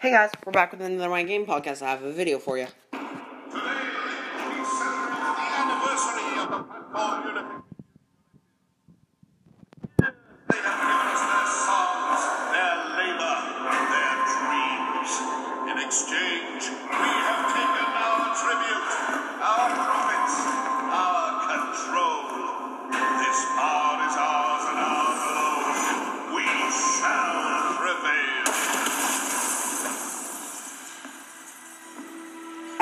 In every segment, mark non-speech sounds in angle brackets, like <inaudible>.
Hey guys, we're back with another My Game podcast. I have a video for you. Today,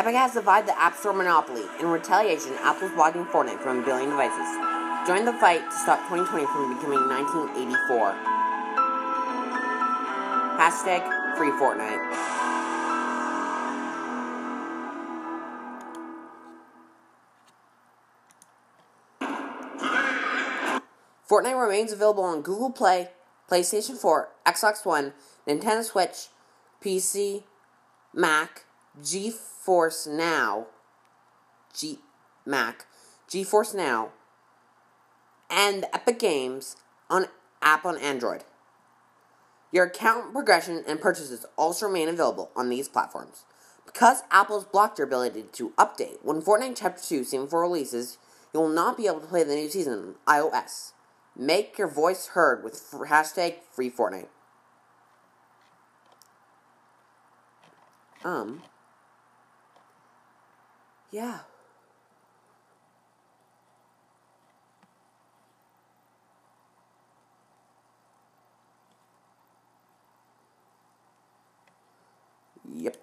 Epic has divided the App Store monopoly. In retaliation, Apple's blocking Fortnite from a billion devices. Join the fight to stop 2020 from becoming 1984. Hashtag free Fortnite. Fortnite remains available on Google Play, PlayStation 4, Xbox One, Nintendo Switch, PC, Mac, GeForce Now, G Mac, GeForce Now, and Epic Games on app on Android. Your account progression and purchases also remain available on these platforms. Because Apple's blocked your ability to update when Fortnite Chapter 2 Season 4 releases, you will not be able to play the new season on iOS. Make your voice heard with hashtag free Fortnite. Um. Yeah. Yep.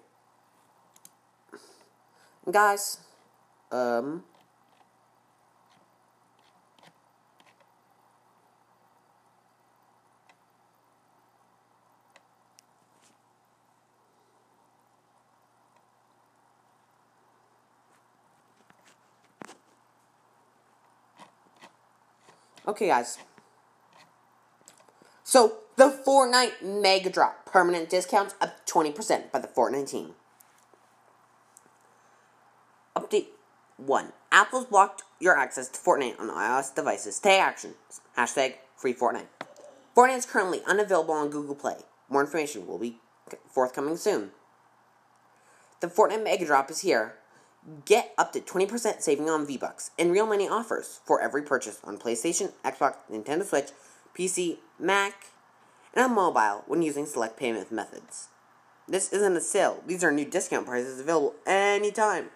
Guys, um. Okay, guys. So, the Fortnite Mega Drop permanent discounts up 20% by the Fortnite team. Update 1. Apple's blocked your access to Fortnite on iOS devices. Take action. Hashtag free Fortnite. Fortnite is currently unavailable on Google Play. More information will be forthcoming soon. The Fortnite Mega Drop is here. Get up to 20% saving on V-Bucks and real money offers for every purchase on PlayStation, Xbox, Nintendo Switch, PC, Mac, and on mobile when using select payment methods. This isn't a sale. These are new discount prices available anytime.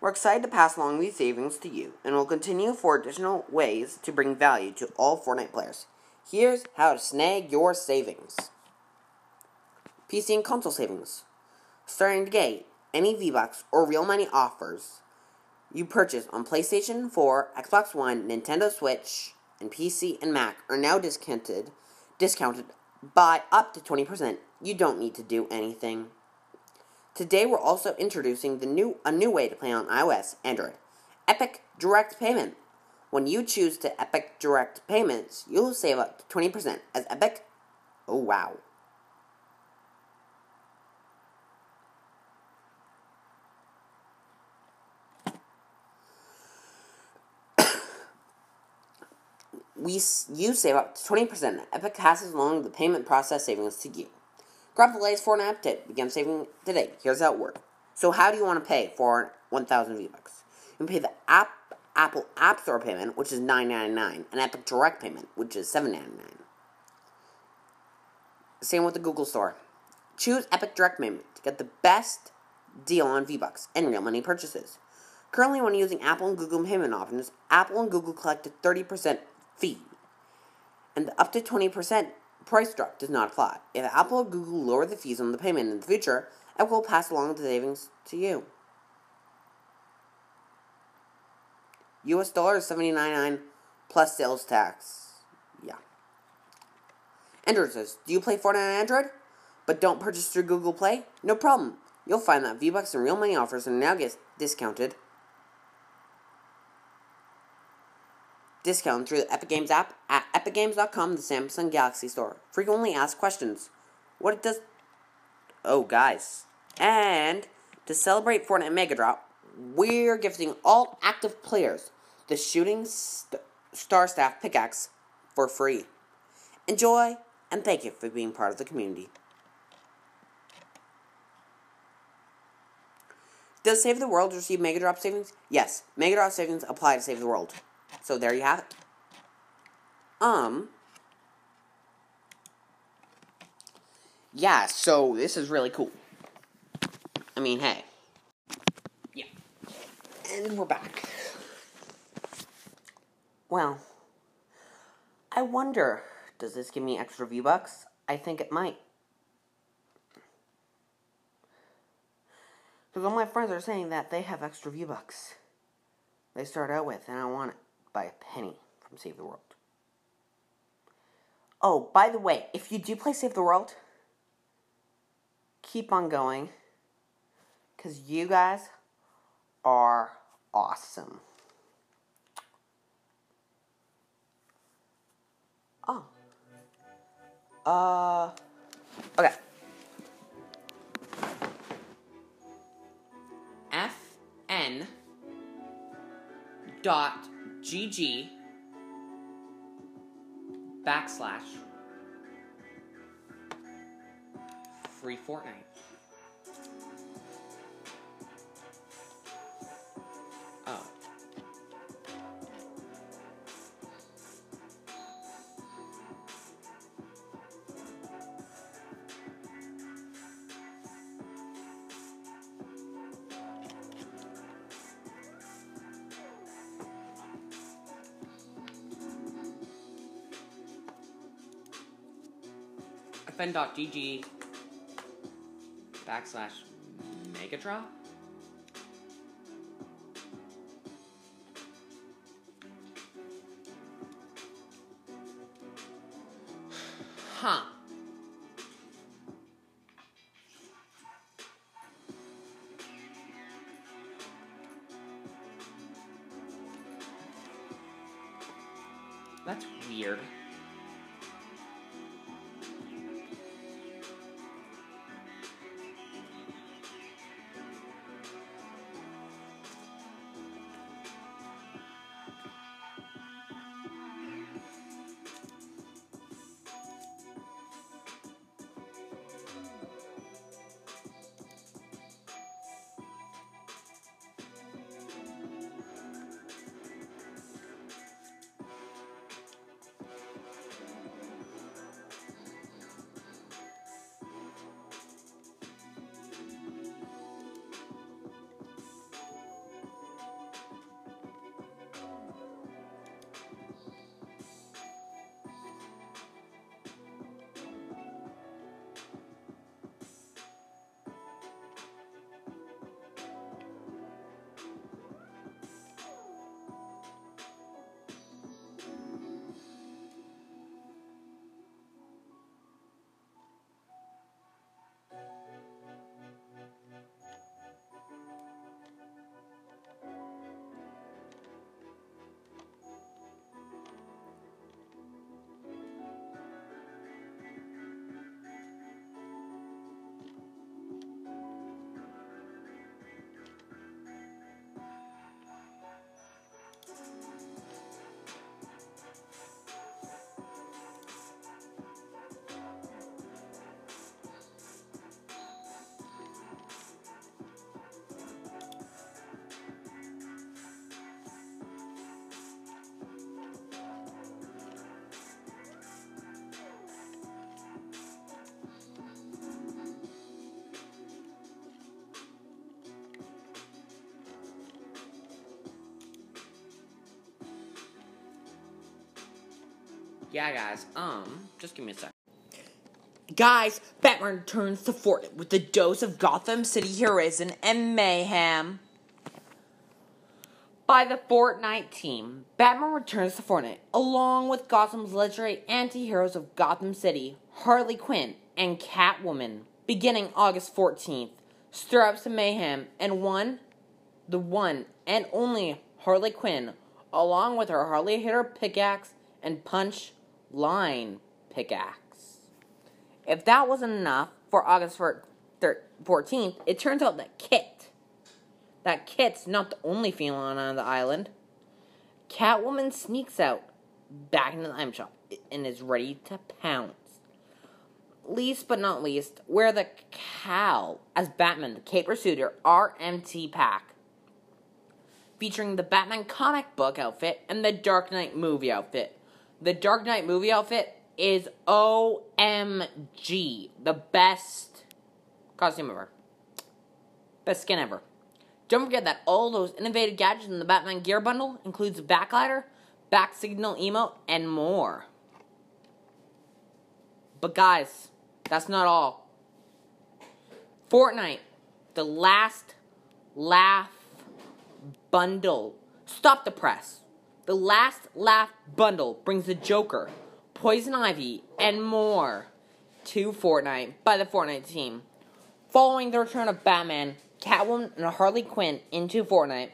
We're excited to pass along these savings to you and will continue for additional ways to bring value to all Fortnite players. Here's how to snag your savings. PC and console savings. Starting today, any V-Bucks or real money offers you purchase on PlayStation 4, Xbox One, Nintendo Switch, and PC and Mac are now discounted discounted by up to 20%. You don't need to do anything. Today we're also introducing the new a new way to play on iOS, Android. Epic Direct Payment. When you choose to Epic Direct Payments, you'll save up to 20% as Epic Oh wow. We you save up to 20%. Epic passes along the payment process savings to you. Grab the latest Fortnite update. Begin saving today. Here's how it works. So how do you want to pay for 1,000 V-Bucks? You pay the app Apple App Store payment, which is $9.99, and Epic Direct payment, which is $7.99. Same with the Google Store. Choose Epic Direct payment to get the best deal on V-Bucks and real money purchases. Currently, when using Apple and Google payment options, Apple and Google collect a 30% fee, and the up to 20% price drop does not apply. If Apple or Google lower the fees on the payment in the future, Apple will pass along the savings to you. US dollar is 79.9 plus sales tax. Yeah. Android says, Do you play Fortnite on Android? But don't purchase through Google Play? No problem. You'll find that V-Bucks and real money offers are now get discounted. Discount through the Epic Games app at epicgames.com, the Samsung Galaxy Store. Frequently asked questions. What does. Oh, guys. And to celebrate Fortnite Mega Drop, we're gifting all active players the Shooting St- Star Staff pickaxe for free. Enjoy, and thank you for being part of the community. Does Save the World receive Mega Drop savings? Yes. Mega Drop savings apply to Save the World. So there you have it. Um. Yeah, so this is really cool. I mean, hey. Yeah. And we're back. Well, I wonder, does this give me extra V-Bucks? I think it might. Because all my friends are saying that they have extra V-Bucks. They start out with, and I want it by a penny from Save the World. Oh, by the way, if you do play Save the World, keep on going. Because you guys are awesome. Oh. Uh. Okay. fn dot gg backslash free Fortnite. fn.gg backslash megadraw? Yeah, guys. Um, just give me a sec. Guys, Batman returns to Fortnite with a dose of Gotham City heroism and mayhem. By the Fortnite team, Batman returns to Fortnite along with Gotham's legendary anti-heroes of Gotham City, Harley Quinn and Catwoman, beginning August 14th. Stir up some mayhem and one, the one and only Harley Quinn, along with her Harley hitter pickaxe and punch line pickaxe. If that wasn't enough for August 14th, it turns out that Kit, that Kit's not the only feline on the island. Catwoman sneaks out back into the item shop and is ready to pounce. least but not least, wear the cowl as Batman, the Caped Crusader RMT pack. Featuring the Batman comic book outfit and the Dark Knight movie outfit. The Dark Knight movie outfit is OMG, the best costume ever. Best skin ever. Don't forget that all those innovative gadgets in the Batman Gear Bundle includes backlighter, bat signal emote, and more. But guys, that's not all. Fortnite, the last laugh bundle. Stop the press. The last laugh bundle brings the Joker, Poison Ivy, and more to Fortnite by the Fortnite team. Following the return of Batman, Catwoman, and Harley Quinn into Fortnite,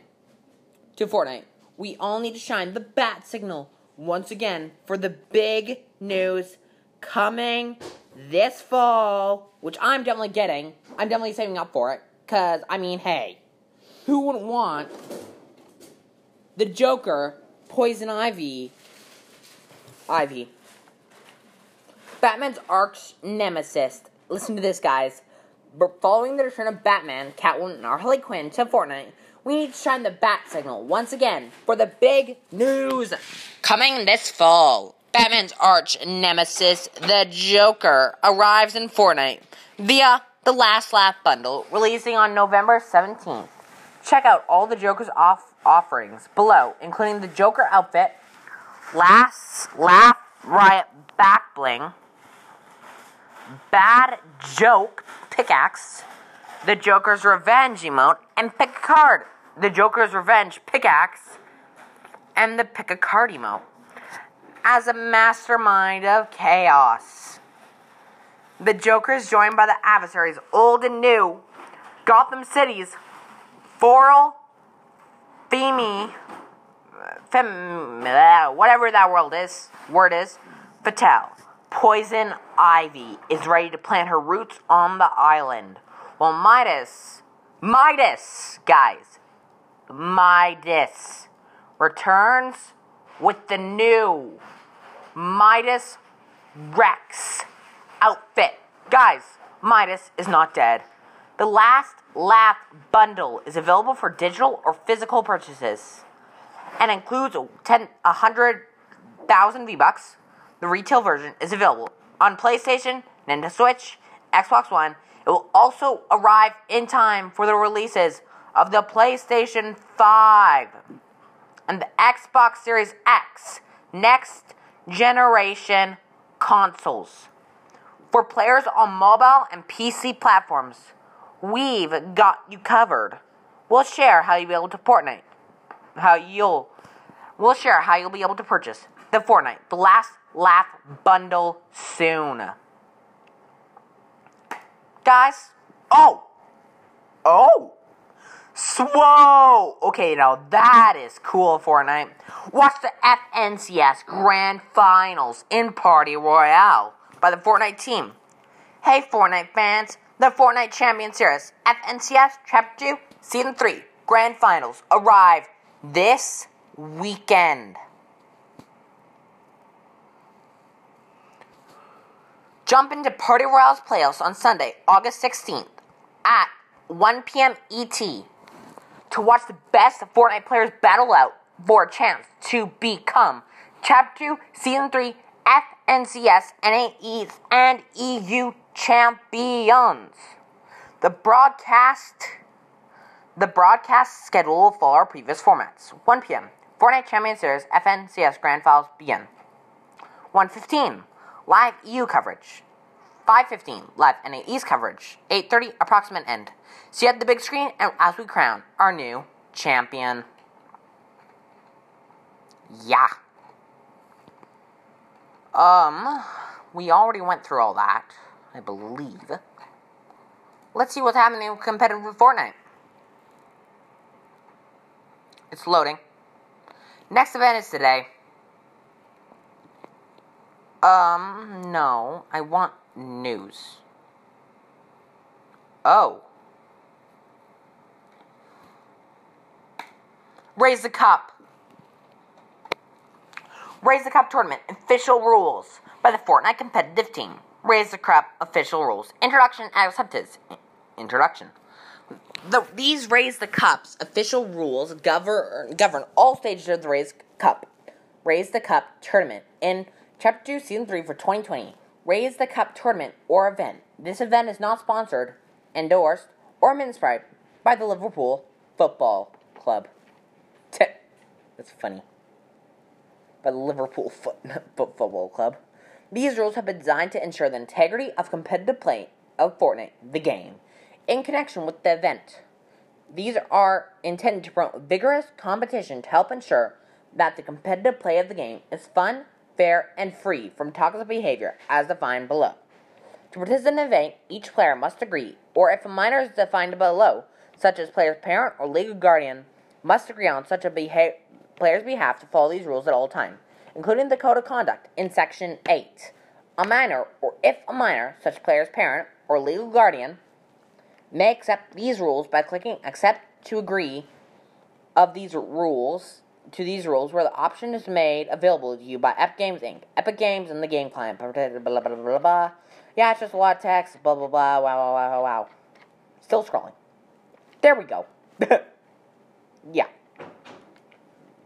to Fortnite, we all need to shine the bat signal once again for the big news coming this fall, which I'm definitely getting. I'm definitely saving up for it. Because, I mean, hey, who wouldn't want the Joker, Poison Ivy, Ivy, Batman's arch nemesis? Listen to this, guys. But following the return of Batman, Catwoman, and Harley Quinn to Fortnite, we need to shine the bat signal once again for the big news coming this fall. Batman's arch nemesis, the Joker, arrives in Fortnite via the Last Laugh bundle, releasing on November 17th. Check out all the Joker's off- offerings below, including the Joker outfit, Last Laugh Riot back bling, Bad Joke pickaxe, the Joker's Revenge emote, and pick a card. The Joker's Revenge pickaxe, and the pick a card emote as a mastermind of chaos. The Joker is joined by the adversaries, old and new, Gotham City's Foral, Femi, Fem, uh, whatever that world is, word is, Fatal. Poison Ivy is ready to plant her roots on the island. While Midas, Midas, guys, Midas returns with the new Midas Rex outfit. Guys, Midas is not dead. The Last Laugh bundle is available for digital or physical purchases and includes 10, 100,000 V-Bucks. The retail version is available on PlayStation, Nintendo Switch, Xbox One. It will also arrive in time for the releases of the PlayStation 5 and the Xbox Series X next generation consoles. For players on mobile and PC platforms, we've got you covered. We'll share how you'll be able to Fortnite. How you'll we'll share how you'll be able to purchase the Fortnite, the last laugh bundle soon. Guys, oh, oh, Whoa! Okay, now that is cool, Fortnite. Watch the FNCS Grand Finals in Party Royale by the Fortnite team. Hey, Fortnite fans, the Fortnite Champion Series FNCS Chapter 2 Season 3 Grand Finals arrive this weekend. Jump into Party Royale's playoffs on Sunday, August 16th at 1 p.m. ET to watch the best Fortnite players battle out for a chance to become Chapter 2, Season 3 FNCS, NAEs, and EU champions. The broadcast the broadcast schedule follow our previous formats. 1 p.m. Fortnite Champion Series FNCS Grand Finals begin. 1:15 Live EU coverage. 5.15, live NA East coverage. 8.30, approximate end. See you at the big screen and as we crown our new champion. Yeah. Um, we already went through all that, I believe. Let's see what's happening with competitive Fortnite. It's loading. Next event is today. Um, no. I want news. Oh. Raise the Cup. Raise the Cup tournament. Official rules by the Fortnite competitive team. Raise the Cup official rules. Introduction acceptance. Introduction. The, these Raise the Cups official rules govern, govern all stages of the Raise Cup. Raise the Cup tournament in Chapter 2, Season 3 for 2020. Raise the Cup tournament or event. This event is not sponsored, endorsed, or administered by the Liverpool Football Club. <laughs> That's funny. By the Liverpool Foot <laughs> Football Club. These rules have been designed to ensure the integrity of competitive play of Fortnite, the game, in connection with the event. These are intended to promote vigorous competition to help ensure that the competitive play of the game is fun, fair, and free from toxic behavior as defined below. To participate in the event, each player must agree, or if a minor is defined below, such as player's parent or legal guardian, must agree on such a beha- player's behalf to follow these rules at all times including the code of conduct in section 8. A minor, or if a minor, such player's parent or legal guardian, may accept these rules by clicking accept to agree of these rules to these rules where the option is made available to you by Epic Games Inc. Epic Games and the game client. Blah, blah, blah, blah, blah. Yeah, it's just a lot of text. Blah, blah, blah. Wow, wow, wow, wow, wow. Still scrolling. There we go. <laughs> yeah.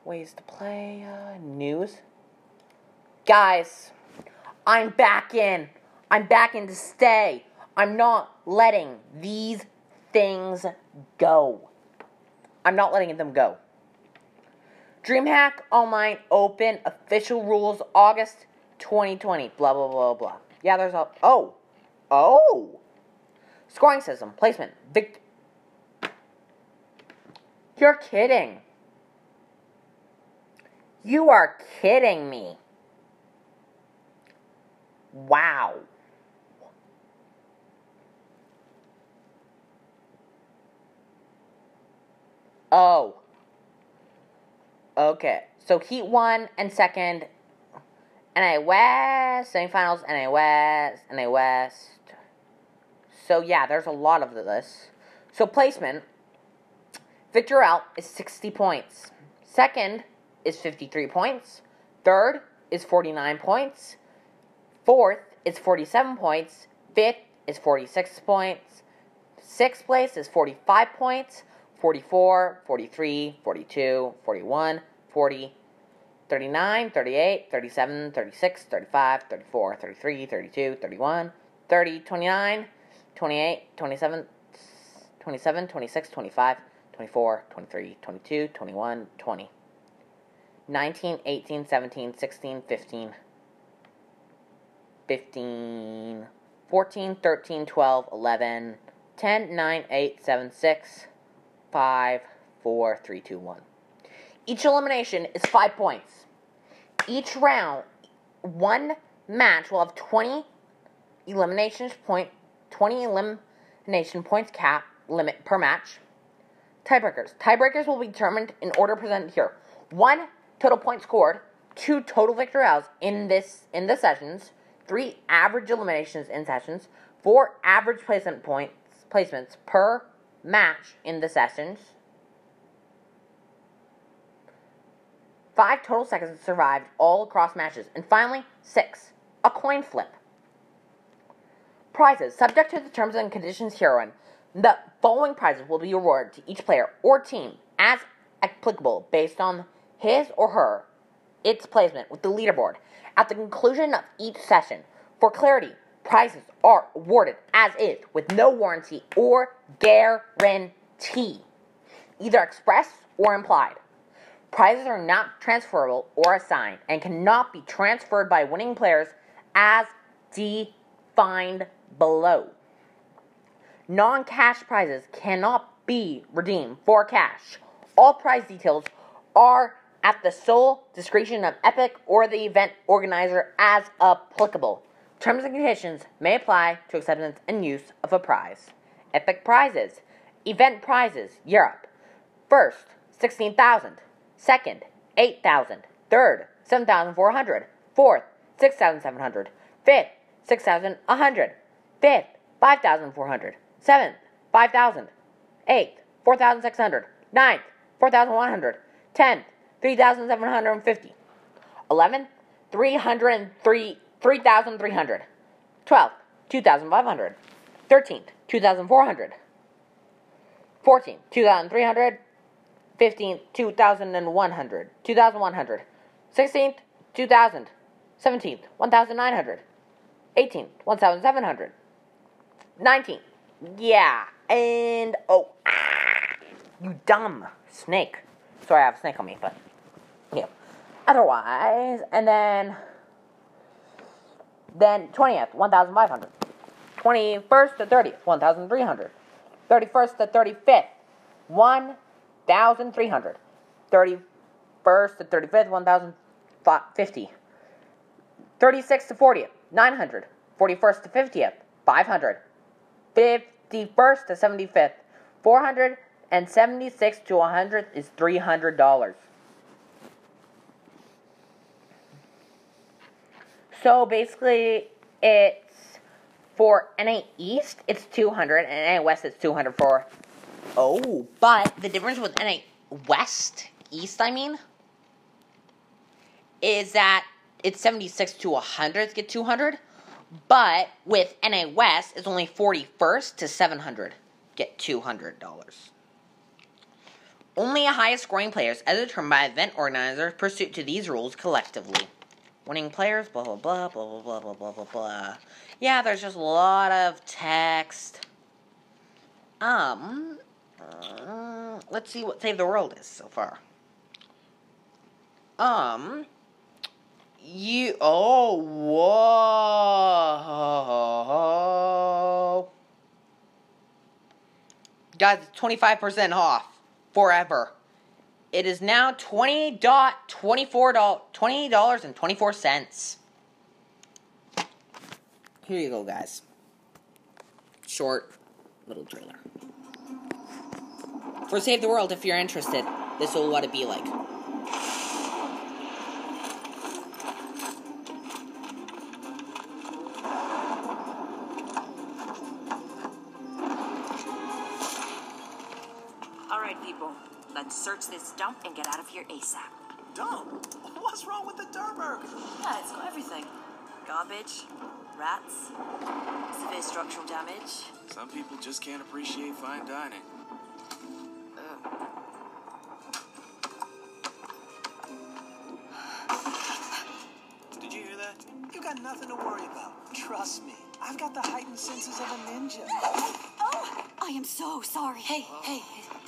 Ways to play. Uh, news. Guys, I'm back in. I'm back in to stay. I'm not letting these things go. I'm not letting them go. DreamHack Online Open official rules August 2020. Blah blah blah blah. Yeah, there's a oh oh scoring system placement. You're kidding. You are kidding me. Wow. Oh. Okay. So Heat 1 and second. NA West, semifinals, NA West, NA West. So yeah, there's a lot of this. So placement. Victor out is 60 points. Second is 53 points. Third is 49 points. Fourth is 47 points. Fifth is 46 points. Sixth place is 45 points. 44, 43, 42, 41, 40, 39, 38, 37, 36, 35, 34, 33, 32, 31, 30, 29, 28, 27, 27, 26, 25, 24, 23, 22, 21, 20, 19, 18, 17, 16, 15, 15, 14, 13, 12, 11, 10, 9, 8, 7, 6, 5, 4, 3, 2, 1. Each elimination is 5 points. Each round, one match will have 20 eliminations point 20 elimination points cap limit per match. Tiebreakers. Tiebreakers will be determined in order presented here. One total points scored, two total victory in this in the sessions, three average eliminations in sessions, four average placement points placements per match in the sessions, five total seconds survived all across matches, and finally, six, a coin flip. Prizes. Subject to the terms and conditions herein, the following prizes will be awarded to each player or team as applicable based on his or her its placement with the leaderboard at the conclusion of each session. For clarity, prizes are awarded as is with no warranty or guarantee, either express or implied. Prizes are not transferable or assigned and cannot be transferred by winning players as defined below. Non cash prizes cannot be redeemed for cash. All prize details are at the sole discretion of Epic or the event organizer as applicable. Terms and conditions may apply to acceptance and use of a prize. Epic prizes. Event prizes. Europe. First, 16,000. Second, 8,000. Third, 7,400. Fourth, 6,700. Fifth, 6,100. Fifth, 5,400. Seventh, 5,000. Eighth, 4,600. Ninth, 4,100. Tenth, 3,750. 11, 303, 3,300. 12th, 2,500. 13th, 2,400. 14th, 2,300. 15th, 2,100. 2,100. 16th, 2,000. 17th, 1,900. 18th, 1,700. 19th, yeah. And, oh, ah, you dumb snake. Sorry, I have a snake on me, but. Otherwise, and then, then 20th, 1,500. 21st to 30th, 1,300. 31st to 35th, 1,300. 31st to 35th, 1,050. 36th to 40th, 900. 41st to 50th, 500. 51st to 75th, 476 to 100 is $300. So basically, it's for NA East, it's 200, and NA West, it's 200 for. Oh, but the difference with NA West, East, I mean, is that it's 76 to 100 to get 200, but with NA West, it's only 41st to 700 get $200. Only a highest scoring players, as determined by event organizers, pursuant to these rules collectively. Winning players, blah blah blah blah blah blah blah blah blah. Yeah, there's just a lot of text. Um, uh, let's see what Save the World is so far. Um, you oh whoa, guys, twenty five percent off forever. It is now twenty dot twenty four twenty dollars and twenty four cents. Here you go, guys. Short little trailer. For Save the World, if you're interested, this will what it be like. Here ASAP. Dump? What's wrong with the Durberg? Yeah, it's got everything. Garbage, rats, severe structural damage. Some people just can't appreciate fine dining.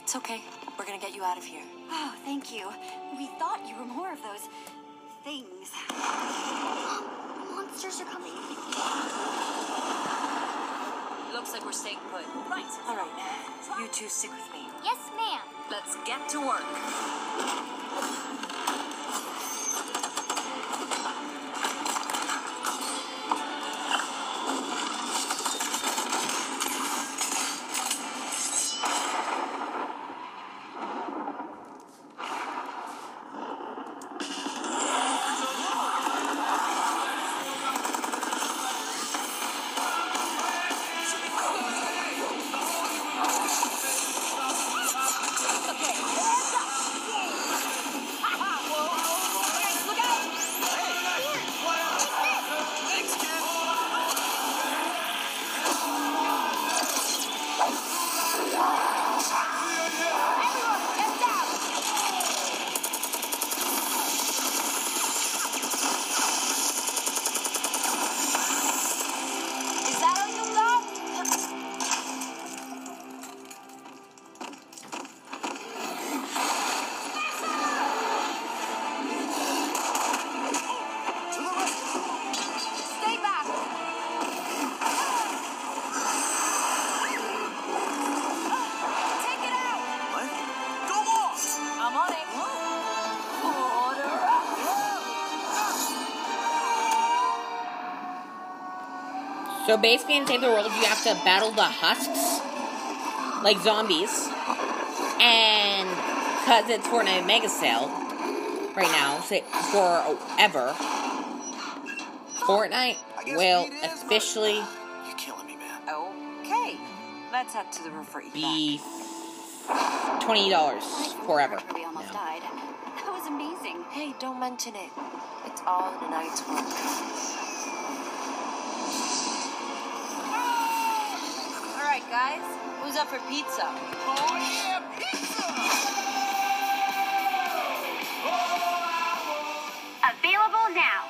It's okay. We're gonna get you out of here. Oh, thank you. We thought you were more of those things. Monsters are coming. Looks like we're staying put. Right. All right. You two stick with me. Yes, ma'am. Let's get to work. So basically, in Save the World, you have to battle the husks like zombies, and because it's Fortnite Mega Sale right now, say forever, Fortnite will officially You're killing me, man. Okay. Let's head to the room for evac. be twenty dollars forever. Almost died. <laughs> That was amazing. Hey, don't mention it. It's all in a night's work. Right, guys. Who's up for pizza? Oh yeah, pizza! Available now.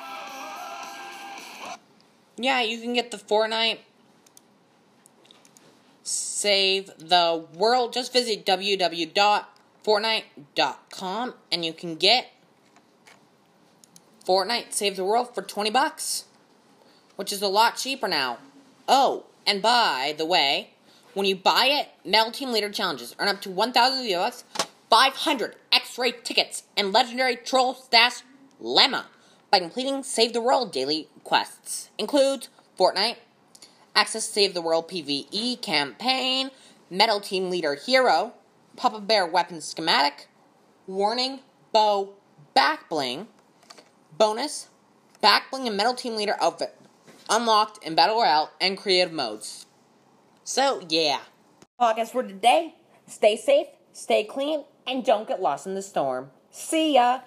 Yeah, you can get the Fortnite Save the World. Just visit www.fortnite.com and you can get Fortnite Save the World for 20 bucks, which is a lot cheaper now. Oh, and by the way, when you buy it, Metal Team Leader challenges earn up to 1,000 V-Bucks, 500 X-ray tickets, and legendary Troll Stash Llama by completing Save the World daily quests. Includes Fortnite, Access Save the World PvE campaign, Metal Team Leader Hero, Papa Bear Weapon Schematic, Warning, Bow, Back Bling, Bonus, Back Bling and Metal Team Leader outfit unlocked in Battle Royale and creative modes. So, yeah. Podcast for today. Stay safe, stay clean, and don't get lost in the storm. See ya!